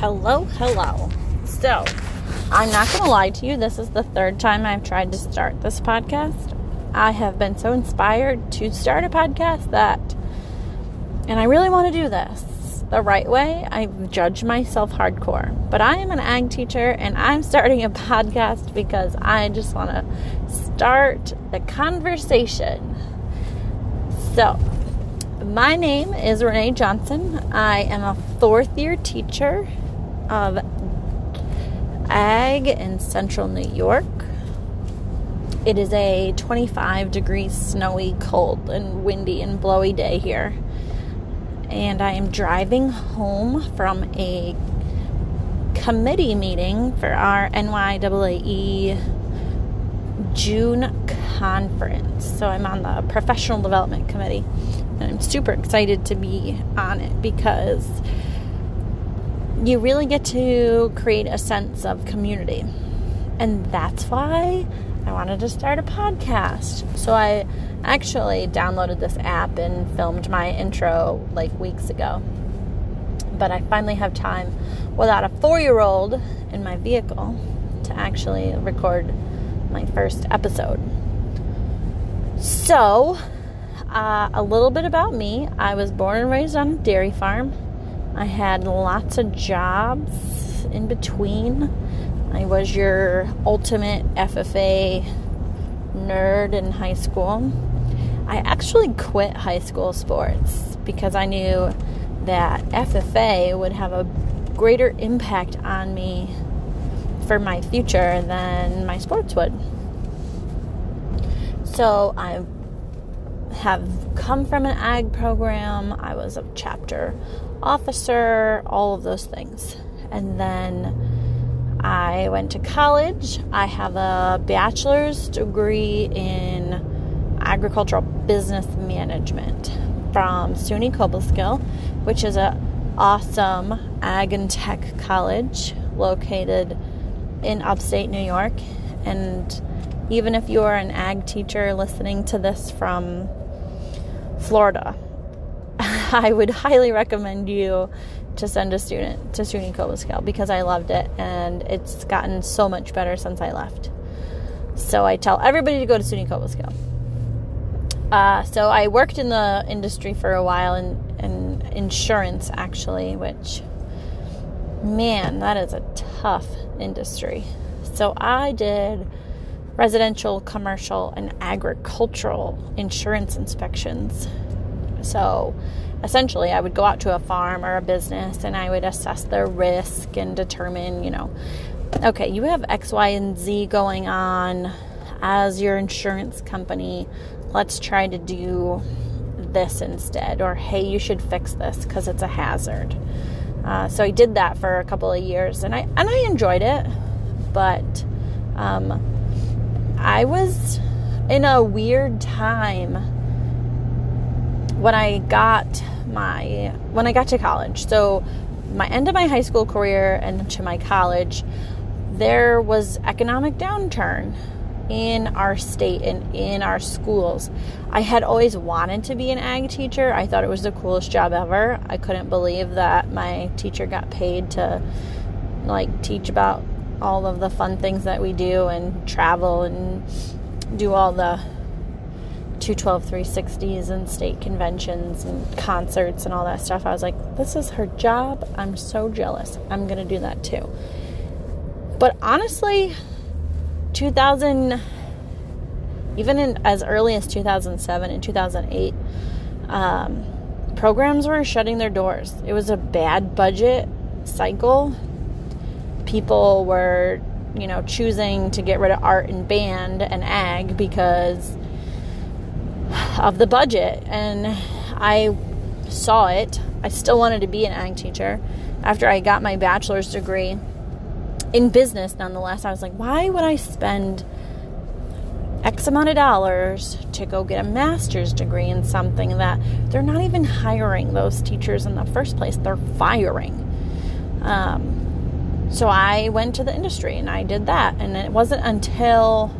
Hello, hello. So, I'm not going to lie to you. This is the third time I've tried to start this podcast. I have been so inspired to start a podcast that, and I really want to do this the right way. I judge myself hardcore. But I am an ag teacher and I'm starting a podcast because I just want to start the conversation. So, my name is Renee Johnson. I am a fourth year teacher of ag in central New York. It is a 25 degree snowy, cold, and windy and blowy day here. And I am driving home from a committee meeting for our NYAAE June conference. So I'm on the professional development committee. And I'm super excited to be on it because you really get to create a sense of community. And that's why I wanted to start a podcast. So I actually downloaded this app and filmed my intro like weeks ago. But I finally have time without a four year old in my vehicle to actually record my first episode. So, uh, a little bit about me I was born and raised on a dairy farm I had lots of jobs in between. I was your ultimate FFA nerd in high school. I actually quit high school sports because I knew that FFA would have a greater impact on me for my future than my sports would. So I have come from an ag program. I was a chapter officer, all of those things. And then I went to college. I have a bachelor's degree in agricultural business management from SUNY Cobleskill, which is an awesome ag and tech college located in upstate New York. And even if you are an ag teacher listening to this from Florida, I would highly recommend you to send a student to SUNY Cobleskill because I loved it and it's gotten so much better since I left. So I tell everybody to go to SUNY Cobleskill. Uh, so I worked in the industry for a while in, in insurance actually, which man, that is a tough industry. So I did residential, commercial, and agricultural insurance inspections. So essentially I would go out to a farm or a business and I would assess their risk and determine, you know, okay, you have X, Y, and Z going on as your insurance company. Let's try to do this instead. Or, hey, you should fix this because it's a hazard. Uh, so I did that for a couple of years and I, and I enjoyed it. But um, I was in a weird time when I got my when I got to college. So my end of my high school career and to my college, there was economic downturn in our state and in our schools. I had always wanted to be an ag teacher. I thought it was the coolest job ever. I couldn't believe that my teacher got paid to like teach about all of the fun things that we do and travel and do all the 212 360s and state conventions and concerts and all that stuff. I was like, this is her job. I'm so jealous. I'm going to do that too. But honestly, 2000, even in as early as 2007 and 2008, um, programs were shutting their doors. It was a bad budget cycle. People were, you know, choosing to get rid of art and band and ag because of the budget. And I saw it. I still wanted to be an ag teacher after I got my bachelor's degree in business, nonetheless. I was like, why would I spend X amount of dollars to go get a master's degree in something that they're not even hiring those teachers in the first place? They're firing. Um, so I went to the industry and I did that. And it wasn't until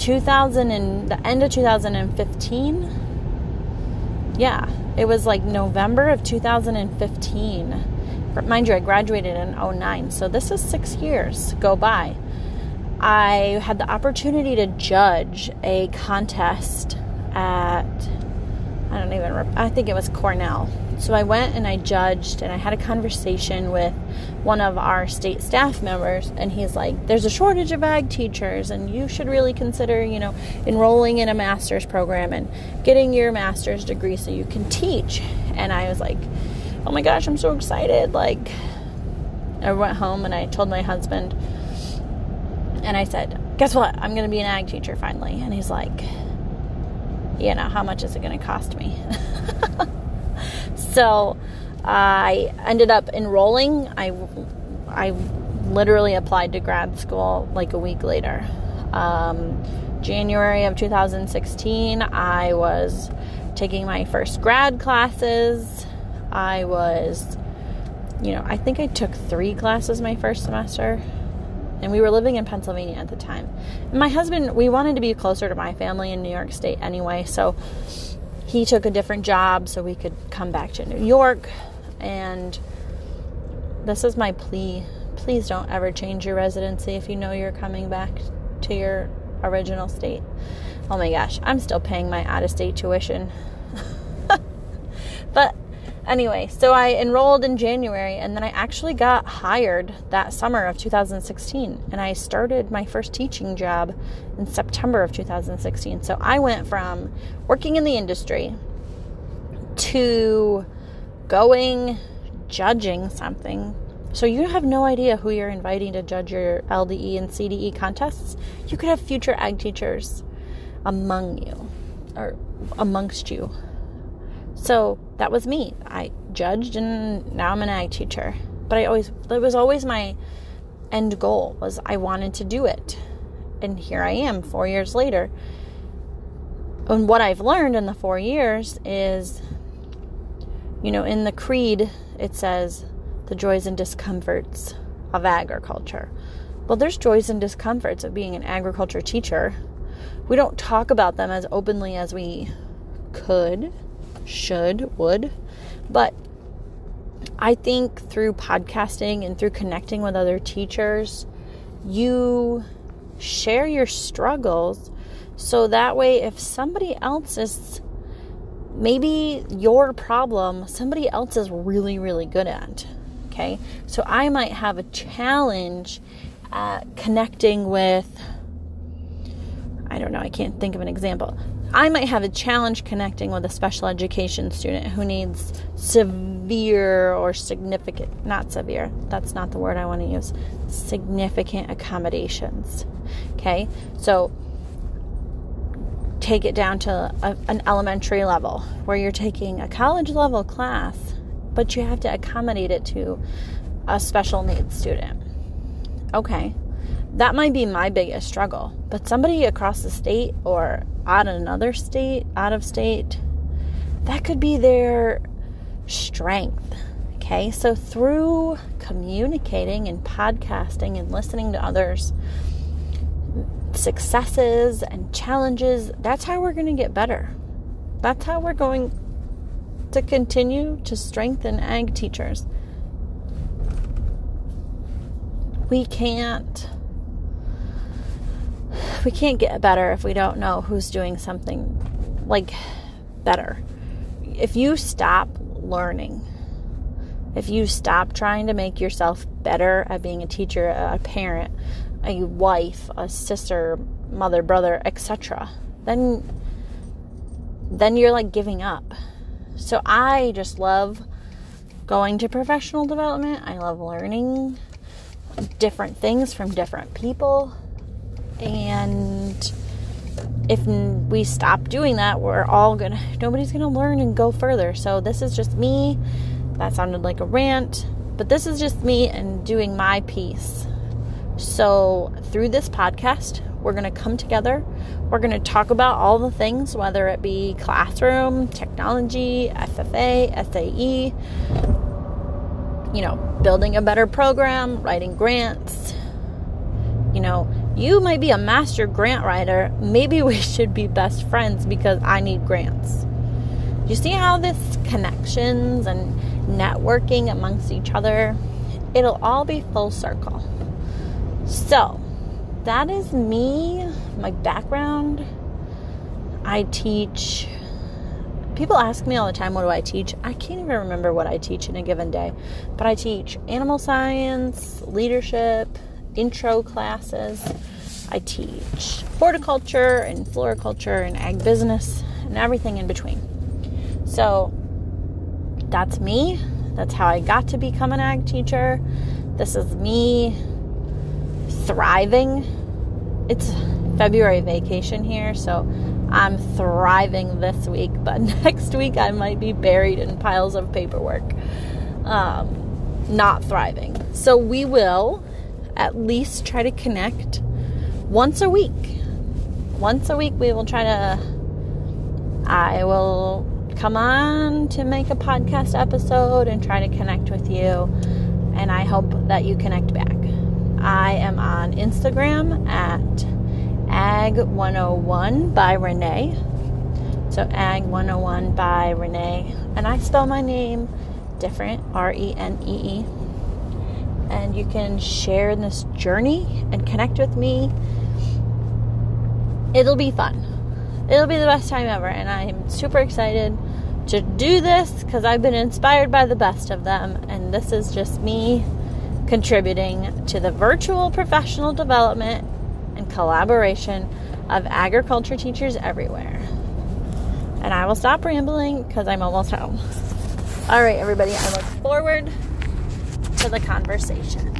2000 and the end of 2015 yeah it was like november of 2015 mind you, I graduated in 09, so this is six years go by. I had the opportunity to judge a contest at, I don't even, I think it was Cornell. So I went and I judged and I had a conversation with one of our state staff members and he's like, there's a shortage of ag teachers and you should really consider, you know, enrolling in a master's program and getting your master's degree so you can teach. And I was like, oh my gosh, I'm so excited. Like, I went home and I told my husband, and I said, guess what? I'm going to be an ag teacher finally. And he's like, you know, how much is it going to cost me? so I ended up enrolling. I, I literally applied to grad school like a week later. Um, January of 2016, I was taking my first grad classes. I was, you know, I think I took three classes my first semester. And we were living in Pennsylvania at the time. And my husband, we wanted to be closer to my family in New York State anyway. So he took a different job so we could come back to New York. And this is my plea please don't ever change your residency if you know you're coming back to your original state. Oh my gosh, I'm still paying my out of state tuition. but Anyway, so I enrolled in January and then I actually got hired that summer of 2016 and I started my first teaching job in September of 2016. So I went from working in the industry to going judging something. So you have no idea who you're inviting to judge your LDE and CDE contests. You could have future ag teachers among you or amongst you so that was me. I judged and now I'm an ag teacher. But I always that was always my end goal was I wanted to do it. And here I am 4 years later. And what I've learned in the 4 years is you know, in the creed it says the joys and discomforts of agriculture. Well, there's joys and discomforts of being an agriculture teacher. We don't talk about them as openly as we could should, would. But I think through podcasting and through connecting with other teachers, you share your struggles so that way if somebody else is maybe your problem somebody else is really really good at okay so i might have a challenge at connecting with i don't know i can't think of an example I might have a challenge connecting with a special education student who needs severe or significant, not severe, that's not the word I want to use, significant accommodations. Okay, so take it down to a, an elementary level where you're taking a college level class, but you have to accommodate it to a special needs student. Okay, that might be my biggest struggle. But somebody across the state or out of another state, out of state, that could be their strength. Okay, so through communicating and podcasting and listening to others' successes and challenges, that's how we're going to get better. That's how we're going to continue to strengthen ag teachers. We can't we can't get better if we don't know who's doing something like better. If you stop learning, if you stop trying to make yourself better at being a teacher, a parent, a wife, a sister, mother, brother, etc., then then you're like giving up. So I just love going to professional development. I love learning different things from different people. And if we stop doing that, we're all gonna, nobody's gonna learn and go further. So this is just me. That sounded like a rant, but this is just me and doing my piece. So through this podcast, we're gonna come together. We're gonna talk about all the things, whether it be classroom, technology, FFA, SAE, you know, building a better program, writing grants, you know, you might be a master grant writer. Maybe we should be best friends because I need grants. You see how this connections and networking amongst each other. It'll all be full circle. So, that is me, my background. I teach. People ask me all the time, what do I teach? I can't even remember what I teach in a given day, but I teach animal science, leadership, intro classes. I teach horticulture and floriculture and ag business and everything in between. So that's me. That's how I got to become an ag teacher. This is me thriving. It's February vacation here, so I'm thriving this week, but next week I might be buried in piles of paperwork. Um, not thriving. So we will at least try to connect once a week. Once a week, we will try to. I will come on to make a podcast episode and try to connect with you. And I hope that you connect back. I am on Instagram at Ag101 by Renee. So Ag101 by Renee. And I spell my name different R E N E E. And you can share in this journey and connect with me. It'll be fun. It'll be the best time ever. And I'm super excited to do this because I've been inspired by the best of them. And this is just me contributing to the virtual professional development and collaboration of agriculture teachers everywhere. And I will stop rambling because I'm almost home. All right, everybody, I look forward to the conversation.